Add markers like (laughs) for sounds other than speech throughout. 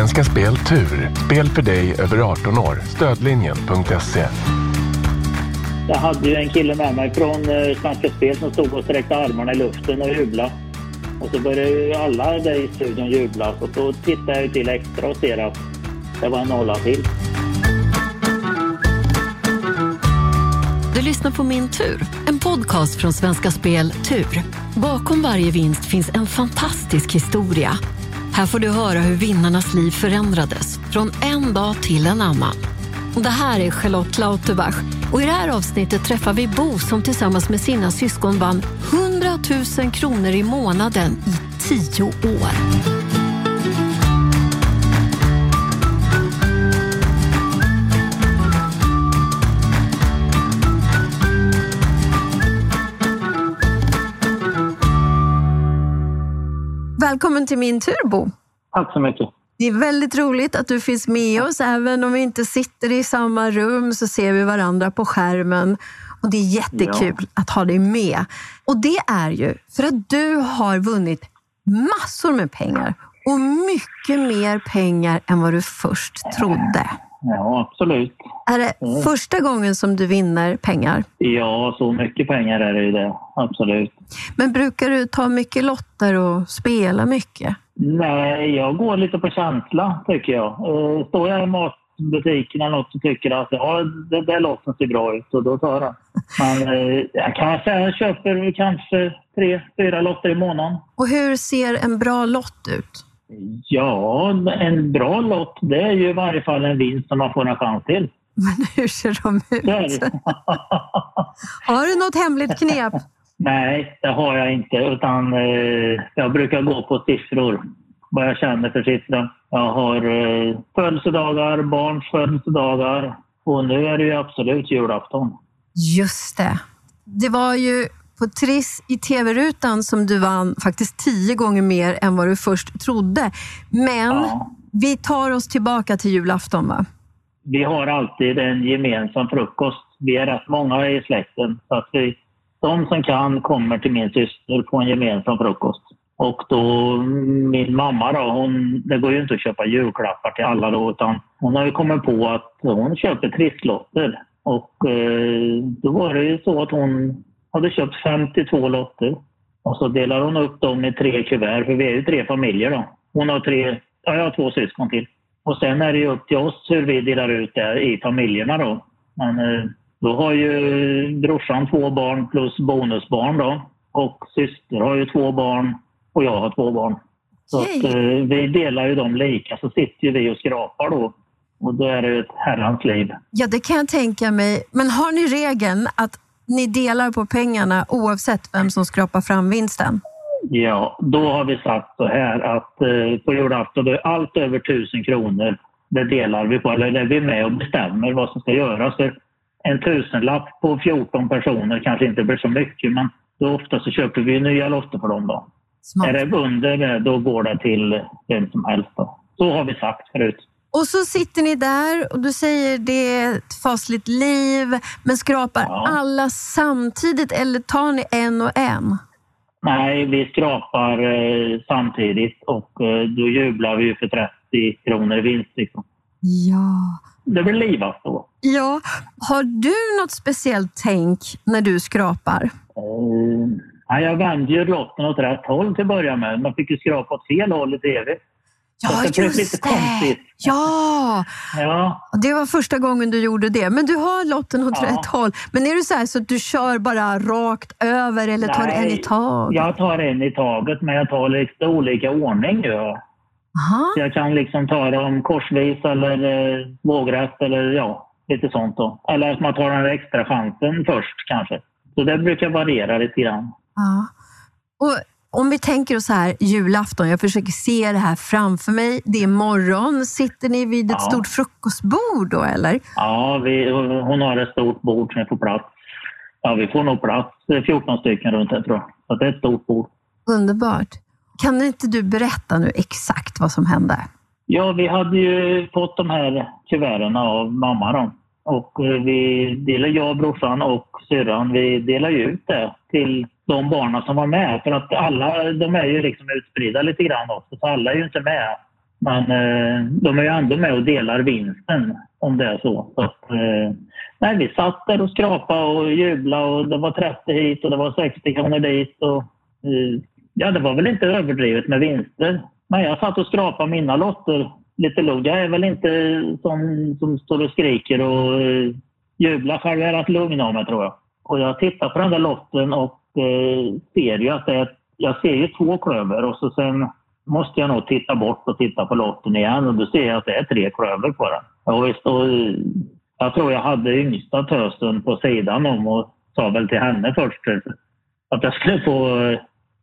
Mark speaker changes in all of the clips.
Speaker 1: Svenska Spel Tur. Spel för dig över 18 år. Stödlinjen.se.
Speaker 2: Jag hade ju en kille med mig från eh, Svenska Spel som stod och sträckte armarna i luften och jublade. Och så började ju alla där i studion jubla. Och då tittade jag till extra och ser att det var en nolla till.
Speaker 3: Du lyssnar på Min tur, en podcast från Svenska Spel Tur. Bakom varje vinst finns en fantastisk historia. Här får du höra hur vinnarnas liv förändrades från en dag till en annan. Det här är Charlotte Lauterbach och i det här avsnittet träffar vi Bo som tillsammans med sina syskon vann 100 000 kronor i månaden i tio år. Välkommen till min tur, Bo.
Speaker 2: Tack så mycket.
Speaker 3: Det är väldigt roligt att du finns med oss. Även om vi inte sitter i samma rum så ser vi varandra på skärmen. Och Det är jättekul ja. att ha dig med. Och det är ju för att du har vunnit massor med pengar och mycket mer pengar än vad du först trodde.
Speaker 2: Ja, absolut.
Speaker 3: Är det mm. första gången som du vinner pengar?
Speaker 2: Ja, så mycket pengar är det ju det. Absolut.
Speaker 3: Men brukar du ta mycket lotter och spela mycket?
Speaker 2: Nej, jag går lite på känsla tycker jag. Eh, står jag i matbutiken eller något och tycker att ja, det där lotten ser bra ut och då tar jag den. Men eh, jag kan säga att jag köper kanske tre, fyra lotter i månaden.
Speaker 3: Och hur ser en bra lott ut?
Speaker 2: Ja, en bra lott det är ju i varje fall en vinst som man får en chans till.
Speaker 3: Men hur ser de ut? (laughs) har du något hemligt knep?
Speaker 2: Nej, det har jag inte. Utan eh, jag brukar gå på siffror. Vad jag känner för siffror. Jag har eh, födelsedagar, barns födelsedagar och nu är det ju absolut julafton.
Speaker 3: Just det. Det var ju på Triss i tv-rutan som du vann faktiskt tio gånger mer än vad du först trodde. Men ja. vi tar oss tillbaka till julafton va?
Speaker 2: Vi har alltid en gemensam frukost. Vi är rätt många i släkten. Så att vi, de som kan kommer till min syster på en gemensam frukost. Och då, min mamma då, hon, det går ju inte att köpa julklappar till alla då, utan hon har ju kommit på att hon köper trisslotter. Och eh, då var det ju så att hon hade köpt 52 lotter. Och så delar hon upp dem i tre kuvert, för vi är ju tre familjer då. Hon har tre, ja, jag har två syskon till. Och sen är det ju upp till oss hur vi delar ut det i familjerna då. Men eh, då har ju brorsan två barn plus bonusbarn då. Och syster har ju två barn och jag har två barn. Så att, eh, vi delar ju dem lika, så sitter ju vi och skrapar då. Och då är det ett herrans liv.
Speaker 3: Ja, det kan jag tänka mig. Men har ni regeln att ni delar på pengarna oavsett vem som skrapar fram vinsten?
Speaker 2: Ja, då har vi sagt så här att eh, på julafton, då är allt över 1000 kronor, det delar vi på, eller är vi med och bestämmer vad som ska göras. Så en tusenlapp på 14 personer kanske inte blir så mycket, men då ofta så köper vi nya lotter för dem. Då. Smart. Är det under det, då går det till vem som helst. Då. Så har vi sagt förut.
Speaker 3: Och så sitter ni där och du säger det är ett fasligt liv, men skrapar ja. alla samtidigt eller tar ni en och en?
Speaker 2: Nej, vi skrapar eh, samtidigt och eh, då jublar vi för 30 kronor i vinst. Liksom.
Speaker 3: Ja.
Speaker 2: Det blir livat då.
Speaker 3: Ja. Har du något speciellt tänk när du skrapar?
Speaker 2: Nej, jag vände ju lotten åt rätt håll till att börja med. Man fick ju skrapa åt fel håll i tv.
Speaker 3: Ja, det just lite det! Konstigt. Ja.
Speaker 2: ja!
Speaker 3: Det var första gången du gjorde det. Men du har lotten åt ja. rätt håll. Men är det så här så att du kör bara rakt över eller Nej, tar en i taget?
Speaker 2: Jag tar en i taget, men jag tar lite olika ordning. Ja. Så jag kan liksom ta dem korsvis eller eh, vågrätt eller ja, lite sånt. Då. Eller att man tar den extra chansen först kanske. Så det brukar variera lite grann.
Speaker 3: Ja. Och om vi tänker oss här julafton, jag försöker se det här framför mig. Det är morgon. Sitter ni vid ett ja. stort frukostbord då eller?
Speaker 2: Ja, vi, hon har ett stort bord som får plats. Ja, vi får nog plats 14 stycken runt det tror jag. Så det är ett stort bord.
Speaker 3: Underbart. Kan inte du berätta nu exakt vad som hände?
Speaker 2: Ja, vi hade ju fått de här kuverten av mamma då. Och eh, vi delar, jag, brorsan och syrran, vi delar ut det till de barnen som var med. För att alla, de är ju liksom utspridda lite grann också, så alla är ju inte med Men eh, de är ju ändå med och delar vinsten om det är så. så att, eh, nej, vi satt där och skrapade och jublade och det var 30 hit och det var 60 kronor dit. Och, eh, ja, det var väl inte överdrivet med vinster. Men jag satt och skrapade mina lotter lite lugnt. Jag är väl inte sån som står och skriker och eh, jublar själv. Jag är rätt lugn av mig tror jag. Och jag tittar på den där lotten och eh, ser ju att det är, jag ser ju två klöver och så sen måste jag nog titta bort och titta på lotten igen och då ser jag att det är tre klöver på den. Ja, visst, och eh, jag tror jag hade yngsta tösen på sidan om och sa väl till henne först eh, att jag skulle få, eh,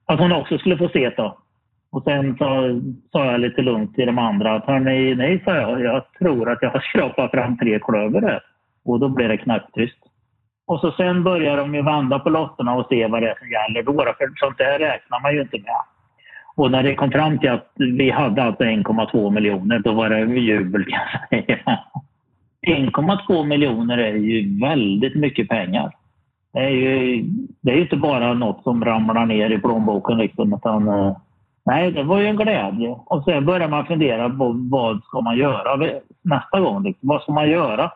Speaker 2: att hon också skulle få se det. Och sen sa, sa jag lite lugnt till de andra att hörni, nej, sa jag, jag tror att jag har skrapat fram tre klöver där. Och då blev det knäpptyst. Och så sen börjar de ju vända på lotterna och se vad det är som gäller då. För sånt där räknar man ju inte med. Och när det kom fram till att vi hade alltså 1,2 miljoner, då var det jubel kan jag säga. 1,2 miljoner är ju väldigt mycket pengar. Det är ju det är inte bara något som ramlar ner i plånboken liksom, utan eh, nej, det var ju en glädje. Och sen börjar man fundera på vad ska man göra nästa gång? Liksom. Vad ska man göra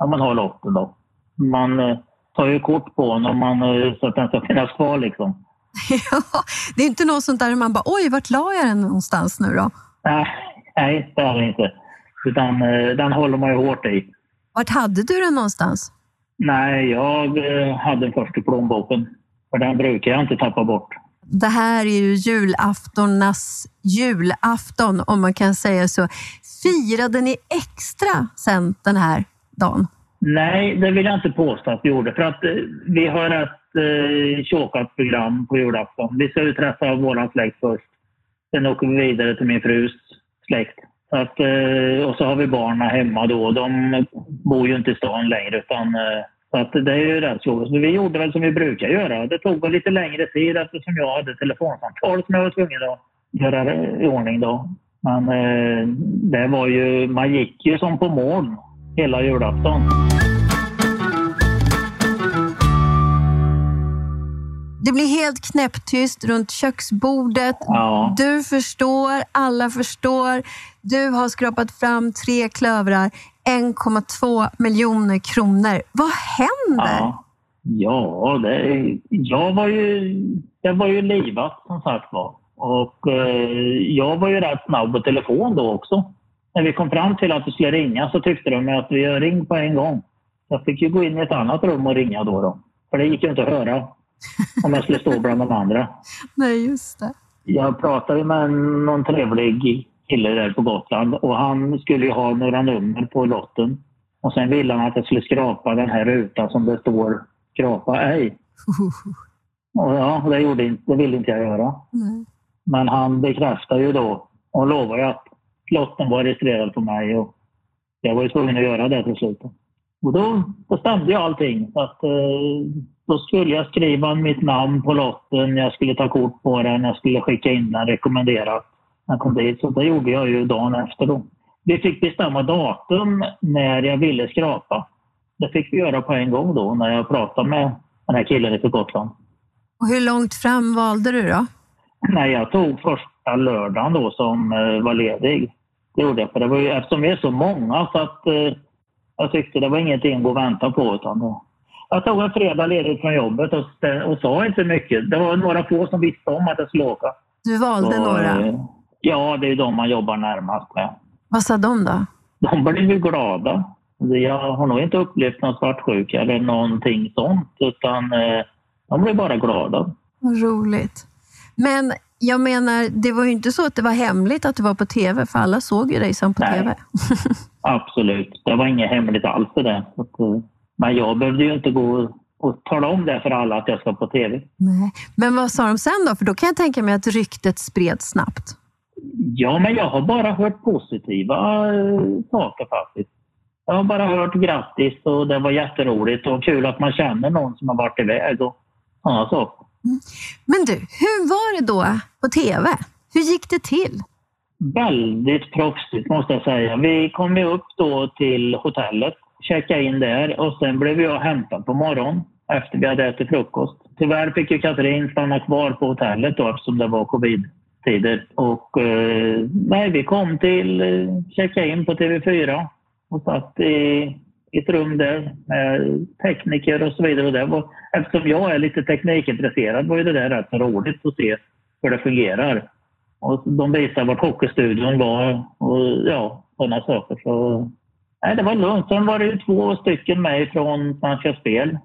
Speaker 2: när man har lotten då? Man eh, tar ju kort på den man, eh, så att den ska finnas kvar liksom. (laughs)
Speaker 3: Ja, det är inte något sånt där man bara, oj, vart la jag den någonstans nu då?
Speaker 2: Nej, nej det är det inte. Utan eh, den håller man ju hårt i.
Speaker 3: Vart hade du den någonstans?
Speaker 2: Nej, jag hade den först i plånboken. För den brukar jag inte tappa bort.
Speaker 3: Det här är ju julaftonernas julafton, om man kan säga så. Firade ni extra sen den här dagen?
Speaker 2: Nej, det vill jag inte påstå att vi gjorde. För att eh, vi har ett eh, tjockat program på julafton. Vi ska ju träffa vår släkt först. Sen åker vi vidare till min frus släkt. Så att, eh, och så har vi barnen hemma då. De bor ju inte i stan längre utan eh, så att det är ju rätt så. Vi gjorde väl som vi brukar göra. Det tog väl lite längre tid eftersom jag hade telefonsamtal som jag var tvungen att göra i ordning då. Men eh, det var ju, man gick ju som på moln hela julafton.
Speaker 3: Det blir helt knäpptyst runt köksbordet.
Speaker 2: Ja.
Speaker 3: Du förstår, alla förstår. Du har skrapat fram tre klövrar, 1,2 miljoner kronor. Vad händer?
Speaker 2: Ja, ja det, jag, var ju, jag var ju livat som sagt var. Och eh, jag var ju rätt snabb på telefon då också. När vi kom fram till att du skulle ringa så tyckte de att vi ringde på en gång. Jag fick ju gå in i ett annat rum och ringa då. då. För det gick ju inte att höra om jag skulle stå bland de andra. (laughs)
Speaker 3: Nej, just det.
Speaker 2: Jag pratade med någon trevlig kille där på Gotland och han skulle ju ha några nummer på lotten. Och sen ville han att jag skulle skrapa den här rutan som det står skrapa ej. (laughs) Och ja, det, gjorde inte, det ville inte jag göra.
Speaker 3: Nej.
Speaker 2: Men han bekräftade ju då och lovade att lotten var registrerad på mig och jag var ju tvungen att göra det till slut. Och då, då stämde ju allting. Så att, eh, då skulle jag skriva mitt namn på lotten, jag skulle ta kort på den, jag skulle skicka in den rekommenderat. Jag kom dit, så det gjorde jag ju dagen efter då. Vi fick bestämma datum när jag ville skrapa. Det fick vi göra på en gång då när jag pratade med den här killen från Gotland.
Speaker 3: Och hur långt fram valde du då?
Speaker 2: Nej, jag tog första lördagen då som eh, var ledig. Det gjorde jag, för det var ju, eftersom vi är så många så att eh, jag tyckte det var ingenting att gå och vänta på. Utan då. Jag tog en fredag ledigt från jobbet och, och sa inte mycket. Det var några få som visste om att jag skulle åka.
Speaker 3: Du valde
Speaker 2: Så,
Speaker 3: några.
Speaker 2: eh, Ja, det är de man jobbar närmast med.
Speaker 3: Vad sa de då?
Speaker 2: De blev ju glada. Jag har nog inte upplevt någon svartsjuka eller någonting sånt, utan eh, de blev bara glada.
Speaker 3: Vad roligt. Men jag menar, det var ju inte så att det var hemligt att du var på TV, för alla såg ju dig som på
Speaker 2: Nej.
Speaker 3: TV. (laughs) (laughs)
Speaker 2: Absolut. Det var inget hemligt alls för det. Eh, Men jag behövde ju inte gå och tala om det för alla att jag ska på TV.
Speaker 3: Nej. Men vad sa de sen då? För då kan jag tänka mig att ryktet spreds snabbt.
Speaker 2: Ja, men jag har bara hört positiva eh, saker faktiskt. Jag har bara hört grattis och det var jätteroligt och kul att man känner någon som har varit iväg och sådana saker.
Speaker 3: Men du, hur var det då på TV? Hur gick det till?
Speaker 2: Väldigt proffsigt måste jag säga. Vi kom ju upp då till hotellet, checkade in där och sen blev jag hämtad på morgonen efter vi hade ätit frukost. Tyvärr fick ju Katrin stanna kvar på hotellet då eftersom det var covid tider. Och eh, nej, vi kom till, eh, checkade in på TV4 och satt i, i ett rum där med tekniker och så vidare. Och det var, eftersom jag är lite teknikintresserad var ju det där rätt så roligt att se hur det fungerar. Och de visade vart hockeystudion var och ja, sådana saker. Så, nej, det var lugnt. Sen var det ju två stycken med från Svenska Spel.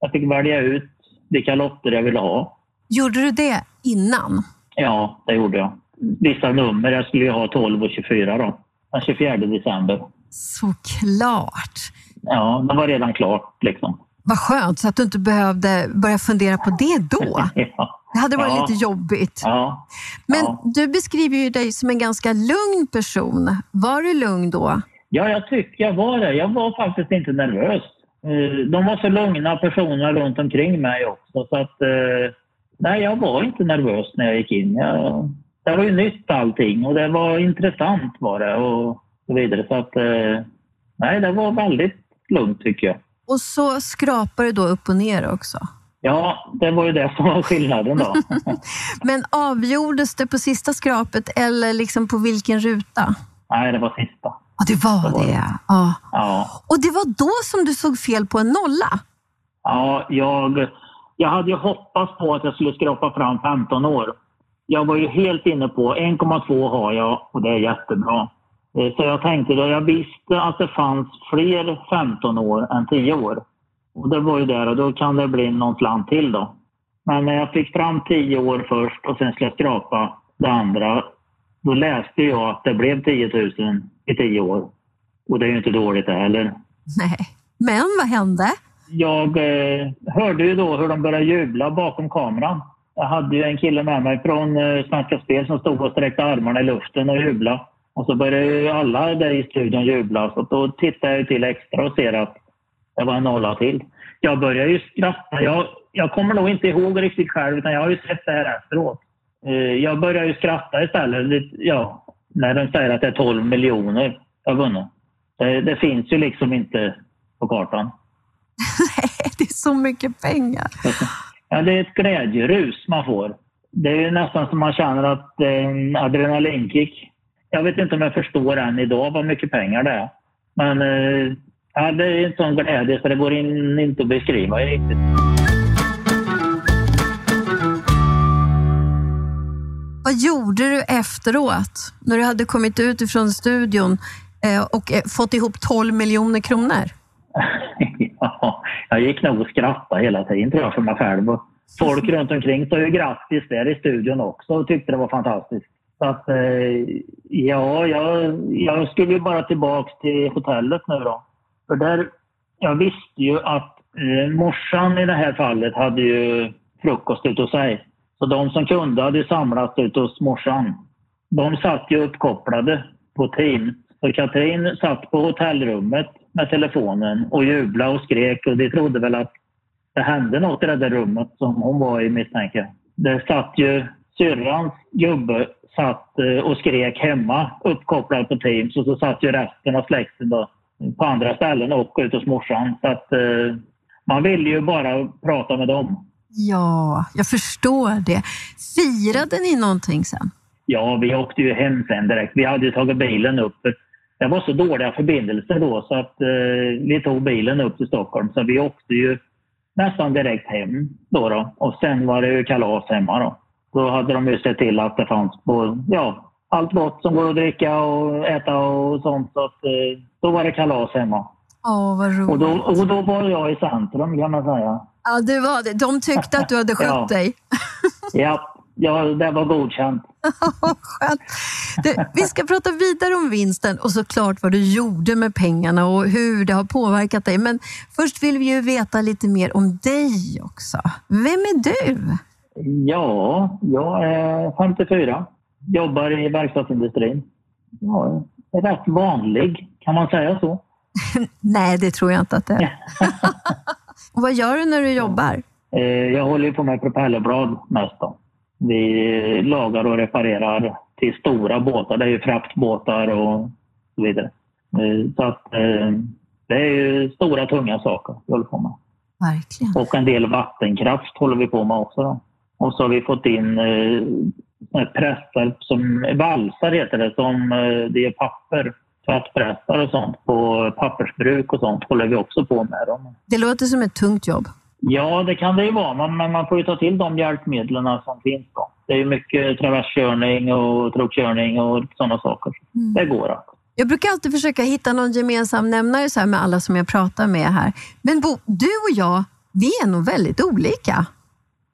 Speaker 2: Jag fick välja ut vilka lotter jag ville ha.
Speaker 3: Gjorde du det innan?
Speaker 2: Ja, det gjorde jag. Vissa nummer. Jag skulle ju ha 12 och 24 då. Den 24 december.
Speaker 3: Såklart!
Speaker 2: Ja, det var redan klart liksom.
Speaker 3: Vad skönt, så att du inte behövde börja fundera på det då. (laughs)
Speaker 2: ja.
Speaker 3: Det hade varit
Speaker 2: Ja.
Speaker 3: lite jobbigt.
Speaker 2: ja.
Speaker 3: Men du beskriver ju dig som en ganska lugn person. Var du lugn då?
Speaker 2: Ja, jag tycker jag var det. Jag var faktiskt inte nervös. Eh, De var så lugna personer runt omkring mig också. Så att, eh, nej, jag var inte nervös när jag gick in. Jag, det var ju nytt allting och det var intressant var det och så vidare. Så att, eh, nej, det var väldigt lugnt tycker jag.
Speaker 3: Och så skrapar du då upp och ner också.
Speaker 2: Ja, det var ju det som var skillnaden då. (laughs) (laughs)
Speaker 3: Men avgjordes det på sista skrapet eller liksom på vilken ruta?
Speaker 2: nej, det var sista.
Speaker 3: Ja, det var
Speaker 2: Det var
Speaker 3: det.
Speaker 2: det.
Speaker 3: Ja.
Speaker 2: Ja.
Speaker 3: Och det var då som du såg fel på en nolla?
Speaker 2: Ja, jag, jag hade ju hoppats på att jag skulle skrapa fram 15 år. Jag var ju helt inne på 1,2 har jag och det är jättebra. Eh, så jag tänkte då, jag visste att det fanns fler 15 år än 10 år. Och det var ju där och då kan det bli någon slant till då. Men när jag fick fram 10 år först och sen skulle jag skrapa det andra, då läste jag att det blev 10 000 i 10 år. Och det är ju inte dåligt det heller.
Speaker 3: Nej. Men vad hände?
Speaker 2: Jag eh, hörde ju då hur de började jubla bakom kameran. Jag hade ju en kille med mig från eh, Svenska Spel som stod och sträckte armarna i luften och jublade. Och så började ju alla där i studion jubla. Så då tittade jag till extra och ser att det var en nolla till. Jag började ju skratta. Jag, jag kommer nog inte ihåg riktigt själv, utan jag har ju sett det här efteråt. Eh, Jag började ju skratta istället. Ja, när de säger att det är 12 miljoner jag har vunnit. Det, det finns ju liksom inte på kartan. (laughs)
Speaker 3: Nej, det är så mycket pengar.
Speaker 2: Ja, det är ett glädjerus man får. Det är nästan som man känner att en adrenalinkick. Jag vet inte om jag förstår än idag vad mycket pengar det är. Men eh, ja, det är en sån glädje så det går in, inte att beskriva riktigt.
Speaker 3: Vad gjorde du efteråt? När du hade kommit ut ifrån studion eh, och eh, fått ihop 12 miljoner kronor? (laughs)
Speaker 2: ja, (laughs) jag gick nog och skrattade hela tiden tror jag för mig själv. Och folk (laughs) runt omkring sa ju grattis där i studion också och tyckte det var fantastiskt. Så att, eh, ja, jag, jag skulle ju bara tillbaks till hotellet nu då. För där, jag visste ju att eh, morsan i det här fallet hade ju frukost ute hos sig. Så de som kunde hade samlats ute hos morsan. De satt ju uppkopplade på Teams. Så Katrin satt på hotellrummet med telefonen och jublade och skrek och de trodde väl att det hände något i det där rummet som hon var i misstänker. Där satt ju syrrans gubbe satt eh, och skrek hemma uppkopplad på Teams och så satt ju resten av släkten då på andra ställen och ute hos morsan. Så att eh, man ville ju bara prata med dem.
Speaker 3: Ja, jag förstår det. Firade ni någonting sen?
Speaker 2: Ja, vi åkte ju hem sen direkt. Vi hade ju tagit bilen upp. Det var så dåliga förbindelser då så att eh, vi tog bilen upp till Stockholm. Så vi åkte ju nästan direkt hem då. då. Och sen var det ju kalas hemma då. Då hade de ju sett till att det fanns på, ja, allt gott som går att dricka och äta och sånt. Så att, eh, då var det kalas hemma.
Speaker 3: Åh, vad roligt.
Speaker 2: Och då, och då var jag i centrum kan man säga.
Speaker 3: Ja, det var det. De tyckte att du hade (laughs) skött
Speaker 2: Ja.
Speaker 3: dig.
Speaker 2: Ja, ja, det var godkänt. (laughs)
Speaker 3: Skönt. Du, vi ska prata vidare om vinsten och såklart vad du gjorde med pengarna och hur det har påverkat dig. Men först vill vi ju veta lite mer om dig också. Vem är du?
Speaker 2: Ja, jag är 54. Jobbar i verkstadsindustrin. Ja, är rätt vanlig, kan man säga så? (laughs)
Speaker 3: Nej, det tror jag inte att det är. och (laughs) vad gör du när du jobbar?
Speaker 2: Eh, Jag håller på med propellerblad mest. Då. Vi lagar och reparerar till stora båtar. Det är ju fraktbåtar och så vidare. Eh, Så att eh, det är ju stora tunga saker vi håller på med.
Speaker 3: Verkligen.
Speaker 2: Och en del vattenkraft håller vi på med också. Då. Och så har vi fått in eh, pressar, som valsar heter det, som eh, det är papper, tvättpressar och sånt på pappersbruk och sånt håller vi också på med. Dem.
Speaker 3: Det låter som ett tungt jobb.
Speaker 2: Ja, det kan det ju vara, men- man får ju ta till de hjälpmedlen som finns. Då. Det är mycket traverskörning och truckkörning och sådana saker. Det går att.
Speaker 3: Jag brukar alltid försöka hitta någon gemensam nämnare så med alla som jag pratar med här. Men Bo, du och jag, vi är nog väldigt olika.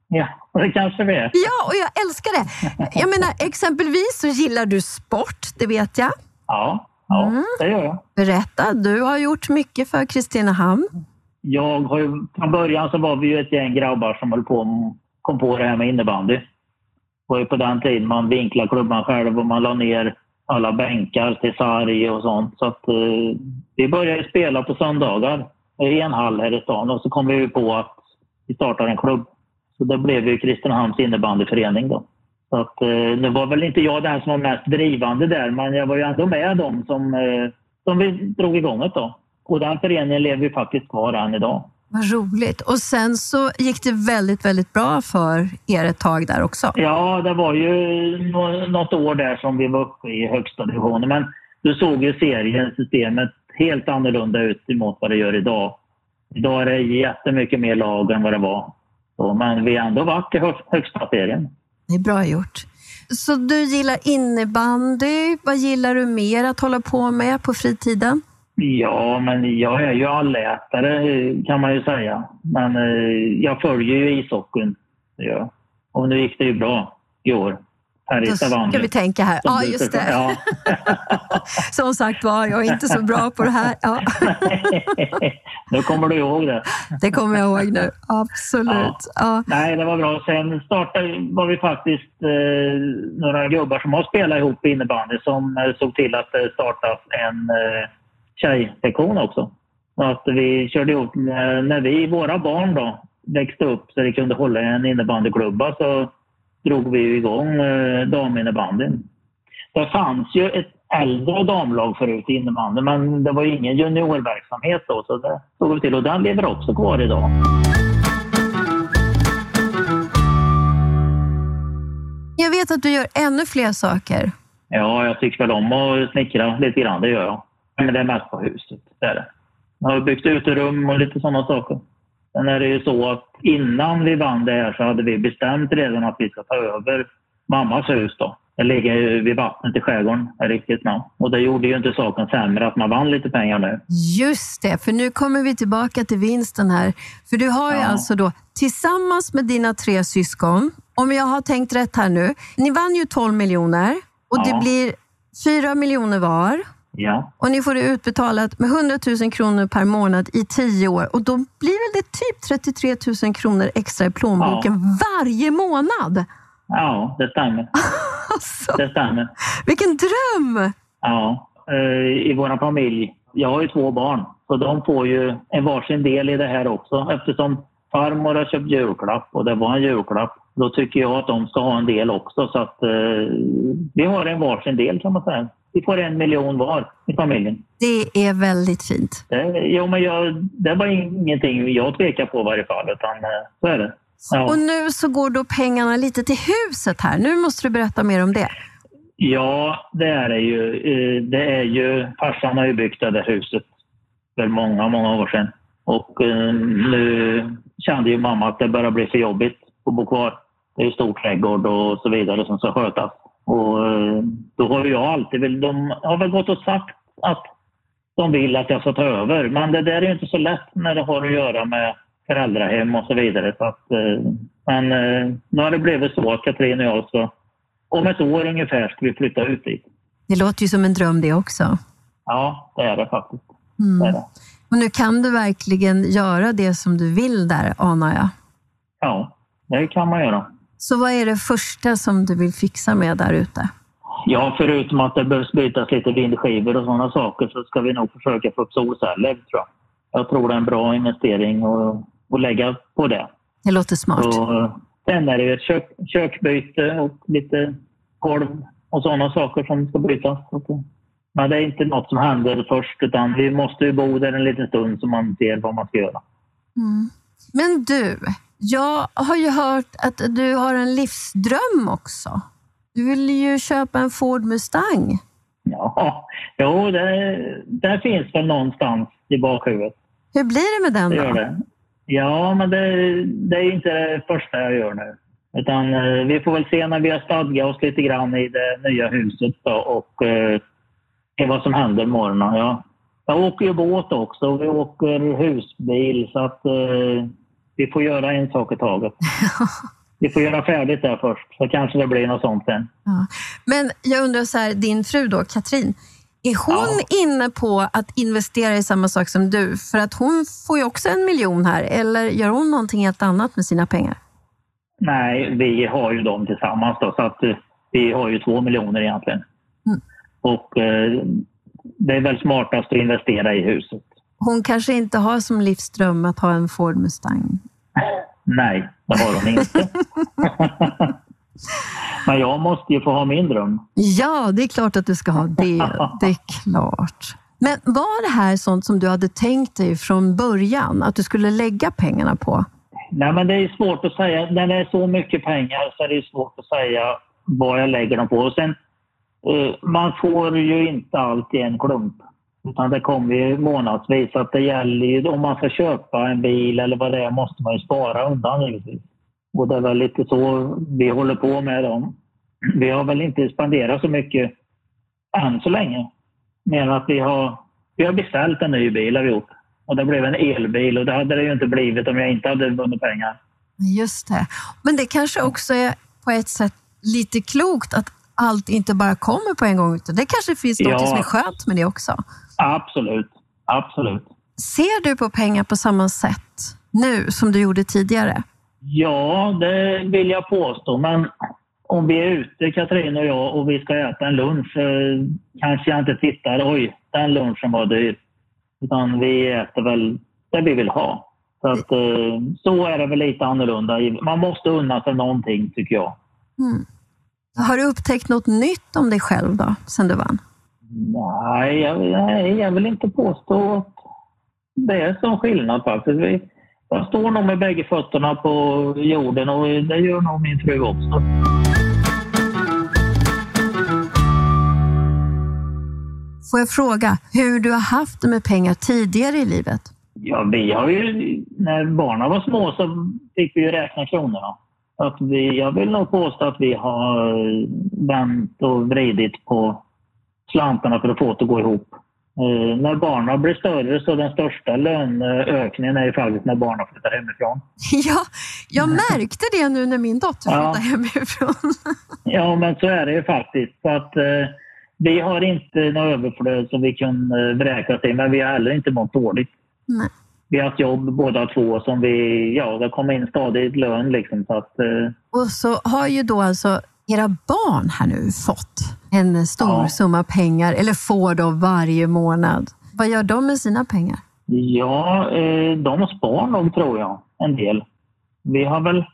Speaker 2: Ja, det kanske vi är.
Speaker 3: Ja, och jag älskar det. Jag menar, exempelvis så gillar du sport, det vet jag.
Speaker 2: Ja, ja
Speaker 3: Mm.
Speaker 2: det gör jag.
Speaker 3: Berätta, du har gjort mycket för Kristinehamn.
Speaker 2: Jag har ju, från början så var vi ju ett gäng grabbar som höll på, kom på det här med innebandy. Det var ju på den tiden man vinklade klubban själv och man la ner alla bänkar till sarg och sånt. Så att, eh, vi började spela på söndagar i en hall här i stan och så kom vi ju på att vi startar en klubb. Så det blev ju Kristinehamns innebandyförening då. Så att, eh, nu var väl inte jag den som var mest drivande där, men jag var ju ändå med dem som, eh, som vi drog igång det då. Och den föreningen lever ju faktiskt kvar än idag.
Speaker 3: Vad roligt. Och sen så gick det väldigt, väldigt bra för er ett tag där också.
Speaker 2: Ja, det var ju nå- något år där som vi var uppe i högsta divisionen. Men då såg ju serien, systemet, helt annorlunda ut emot vad det gör idag. Idag är det jättemycket mer lag än vad det var. Så, men vi har ändå varit i hö- högsta serien.
Speaker 3: Det är bra gjort. Så du gillar innebandy. Vad gillar du mer att hålla på med på fritiden?
Speaker 2: Ja, men jag är ju allätare kan man ju säga. Men eh, jag följer ju ishockeyn. jag. Och nu gick det ju bra i år. Här i
Speaker 3: Då ska vi tänka här. Ja, just det.
Speaker 2: Ja. (laughs)
Speaker 3: Som sagt var, jag är inte så bra på det här. Ja, (laughs)
Speaker 2: nu kommer du ihåg det.
Speaker 3: det kommer jag ihåg nu. Absolut. Ja.
Speaker 2: Nej, det var bra. Sen startade, var vi faktiskt eh, några gubbar som har spelat ihop i innebandy som eh, såg till att det startas en eh, tjejsektion också. Så att vi körde ihop, när vi, våra barn då, växte upp så vi kunde hålla en innebandyklubba så drog vi igång eh, daminnebandyn. Det fanns ju ett äldre damlag förut i innebandy men det var ju ingen juniorverksamhet då så det såg vi till och den lever också kvar idag.
Speaker 3: Jag vet att du gör ännu fler saker.
Speaker 2: Ja, jag tycker väl om att snickra lite grann, det gör jag. Men det är mest på huset, det är det. Jag har byggt uterum och lite sådana saker. Sen är det ju så att innan vi vann det här så hade vi bestämt redan att vi ska ta över mammas hus då. Det ligger ju vid vattnet i skärgården, är riktigt namn. Och det gjorde ju inte saken sämre att man vann lite pengar nu.
Speaker 3: Just det, för nu kommer vi tillbaka till vinsten här. För du har ju
Speaker 2: Ja.
Speaker 3: alltså då tillsammans med dina tre syskon, om jag har tänkt rätt här nu, ni vann ju 12 miljoner och det
Speaker 2: Ja.
Speaker 3: blir 4 miljoner var.
Speaker 2: Ja,
Speaker 3: Och ni får det utbetalat med 100 000 kronor per månad i 10 år. Och då blir väl det typ 33 000 kronor extra i plånboken varje månad?
Speaker 2: ja det stämmer. (laughs)
Speaker 3: Alltså,
Speaker 2: Det stämmer.
Speaker 3: vilken dröm!
Speaker 2: Ja, eh, i vår familj. Jag har ju två barn, så de får ju en varsin del i det här också eftersom farmor har köpt julklapp och det var en julklapp. Då tycker jag att de ska ha en del också så att eh, vi har en varsin del kan man säga. Vi får en miljon var i familjen.
Speaker 3: Det är väldigt fint.
Speaker 2: Det, jo, men jag, det var ingenting jag tvekar på i varje fall, utan eh, så är det. Ja.
Speaker 3: Och nu så går då pengarna lite till huset här. Nu måste du berätta mer om det.
Speaker 2: Ja, det är det ju. Eh, Det är ju farsan har ju byggt det där huset för många, många år sedan. Och eh, nu kände ju mamma att det börjar bli för jobbigt att bo kvar. Det är ju stor trädgård och så vidare som ska skötas. Och eh, då har jag alltid, väl- de har väl gått och sagt att de vill att jag ska ta över. Men det där är ju inte så lätt när det har att göra med föräldrahem och så vidare. Så att, eh, men eh, nu har det blivit så att Katrin och jag ska om ett år ungefär ska vi flytta ut dit.
Speaker 3: Det låter ju som en dröm det också.
Speaker 2: Ja, det är det faktiskt. Det är
Speaker 3: Mm.
Speaker 2: det.
Speaker 3: Och nu kan du verkligen göra det som du vill där, anar jag.
Speaker 2: Ja, det kan man göra.
Speaker 3: Så vad är det första som du vill fixa med där ute?
Speaker 2: Ja, förutom att det behövs bytas lite vindskivor och sådana saker så ska vi nog försöka få upp solceller, tror jag. Jag tror det är en bra investering att, att lägga på det.
Speaker 3: Det låter smart.
Speaker 2: Och, sen är det ju ett kök, kökbyte och lite golv och sådana saker som ska bytas. Men det är inte något som händer först utan vi måste ju bo där en liten stund så man ser vad man ska göra.
Speaker 3: Mm. Men du, jag har ju hört att du har en livsdröm också. Du vill ju köpa en Ford Mustang.
Speaker 2: Ja, jo, det, det finns väl någonstans i bakhuvudet.
Speaker 3: Hur blir det med den
Speaker 2: Det
Speaker 3: då?
Speaker 2: gör det. Ja, men det, det är inte det första jag gör nu. Utan eh, vi får väl se när vi har stadgat oss lite grann i det nya huset då, och eh, se vad som händer imorgon. Ja. Jag åker ju båt också vi åker husbil så att eh, vi får göra en sak i taget. (laughs) Vi får göra färdigt där först så kanske det blir något sånt sen.
Speaker 3: Ja. Men jag undrar så här, din fru då, Katrin, är hon inne på att investera i samma sak som du? För att hon får ju också en miljon här, eller gör hon någonting helt annat med sina pengar?
Speaker 2: Nej, vi har ju dem tillsammans då, så att eh, vi har ju två miljoner egentligen.
Speaker 3: Mm.
Speaker 2: Och eh, det är väl smartast att investera i huset.
Speaker 3: Hon kanske inte har som livsdröm att ha en Ford Mustang.
Speaker 2: Nej, det har hon inte. (laughs) Men jag måste ju få ha min dröm.
Speaker 3: Ja, det är klart att du ska ha det. (laughs) Det är klart. Men var det här sånt som du hade tänkt dig från början, att du skulle lägga pengarna på?
Speaker 2: Nej, men det är svårt att säga. När det är så mycket pengar så är det svårt att säga vad jag lägger dem på. Och sen, eh, man får ju inte allt i en klump. Utan det kommer ju månadsvis. Så att det gäller ju, om man ska köpa en bil eller vad det är måste man ju spara undan givetvis. Och det är väl lite så vi håller på med dem. Vi har väl inte spenderat så mycket än så länge. Mer att vi har, vi har beställt en ny bil har vi gjort. Och det blev en elbil och det hade det ju inte blivit om jag inte hade vunnit pengar.
Speaker 3: Just det. Men det kanske också är på ett sätt lite klokt att allt inte bara kommer på en gång, utan det kanske finns något
Speaker 2: Ja.
Speaker 3: som är skönt med det också.
Speaker 2: Absolut. Absolut.
Speaker 3: Ser du på pengar på samma sätt nu som du gjorde tidigare?
Speaker 2: Ja, det vill jag påstå. Men om vi är ute, Katrin och jag, och vi ska äta en lunch eh, kanske jag inte tittar, oj, den lunchen var dyr. Utan vi äter väl det vi vill ha. Så, att, eh, så är det väl lite annorlunda. Man måste unna sig någonting, tycker jag.
Speaker 3: Mm. Har du upptäckt något nytt om dig själv då, sen du vann?
Speaker 2: Nej, jag, nej, jag vill inte påstå att det är sån skillnad faktiskt. Vi, jag står nog med bägge fötterna på jorden och det gör nog min fru också.
Speaker 3: Får jag fråga hur du har haft det med pengar tidigare i livet?
Speaker 2: Ja, vi har ju, när barnen var små så fick vi ju räkna kronorna. Att vi, jag vill nog påstå att vi har vänt och vridit på slantarna för att få det att gå ihop. Eh, när barnen blir större så den största löneökningen är ju faktiskt när barnen flyttar hemifrån. (laughs)
Speaker 3: Ja, jag märkte det nu när min dotter
Speaker 2: Ja.
Speaker 3: flyttade hemifrån. (laughs)
Speaker 2: Ja, men så är det ju faktiskt. Så att, eh, vi har inte något överflöd som vi kan eh, vräka till, men vi har heller inte mått dåligt.
Speaker 3: Nej.
Speaker 2: Vi har haft jobb båda två som vi, ja, det kommer in stadigt lön liksom. Så att, eh,
Speaker 3: Och så har ju då alltså era barn här nu fått en stor
Speaker 2: Ja.
Speaker 3: summa pengar, eller får då varje månad. Vad gör de med sina pengar?
Speaker 2: Ja, eh, de spar nog tror jag en del. Vi har väl,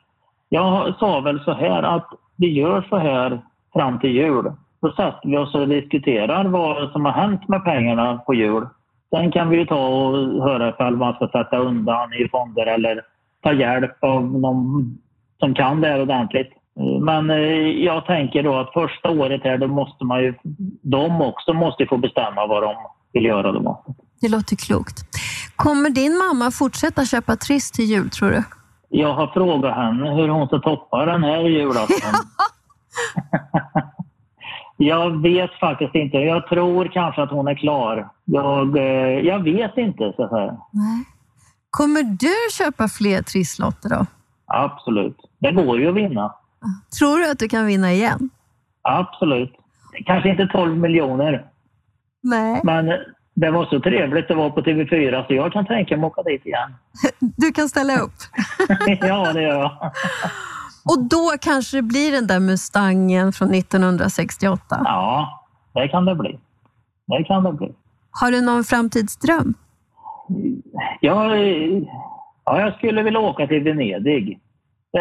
Speaker 2: jag sa väl så här att vi gör så här fram till jul. Då sätter vi oss och diskuterar vad som har hänt med pengarna på jul. Sen kan vi ju ta och höra ifall man ska sätta undan i fonder eller ta hjälp av någon som kan det här ordentligt. Men eh, jag tänker då att första året här, då måste man ju, de också måste få bestämma vad de vill göra då.
Speaker 3: Det låter klokt. Kommer din mamma fortsätta köpa Triss till jul, tror du?
Speaker 2: Jag har frågat henne hur hon ska toppa den här julafton. (laughs) jag vet faktiskt inte. Jag tror kanske att hon är klar. Jag, eh, jag vet inte. Så här.
Speaker 3: Nej. Kommer du köpa fler trisslotter då?
Speaker 2: Absolut. Det går ju att vinna.
Speaker 3: Tror du att du kan vinna igen?
Speaker 2: Absolut. Kanske inte 12 miljoner,
Speaker 3: Nej.
Speaker 2: men det var så trevligt att vara på TV4 så jag kan tänka mig att åka dit igen. (laughs)
Speaker 3: Du kan ställa upp. (laughs)
Speaker 2: ja, det gör jag. (laughs)
Speaker 3: Och då kanske det blir den där Mustangen från 1968.
Speaker 2: Ja, det kan det bli. Det kan det bli.
Speaker 3: Har du någon framtidsdröm?
Speaker 2: Jag, ja, jag skulle vilja åka till Venedig. Det,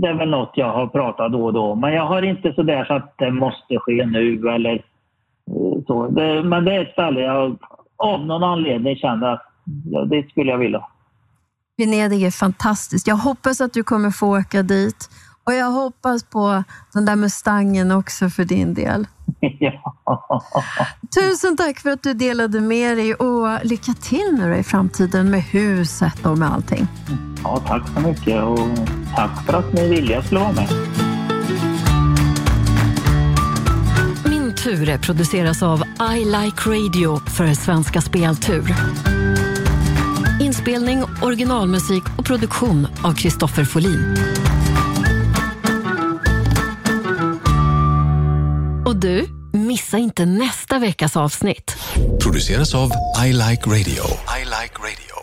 Speaker 2: det är väl något jag har pratat då och då. Men jag har inte så där så att det måste ske nu eller eh, så. Det, men det är ett ställe jag av någon anledning känner att ja, det skulle jag vilja.
Speaker 3: Venedig är fantastiskt. Jag hoppas att du kommer få åka dit Och jag hoppas på den där Mustangen också för din del. (laughs)
Speaker 2: ja.
Speaker 3: Tusen tack för att du delade med dig och lycka till nu i framtiden med huset och med allting.
Speaker 2: Ja, tack så mycket och tack för att ni ville jag skulle vara med.
Speaker 4: Min tur produceras av I Like Radio för Svenska Speltur. Inspelning, originalmusik och produktion av Kristoffer Folin. Och du, missa inte nästa veckas avsnitt.
Speaker 5: Produceras av I Like Radio. I like radio.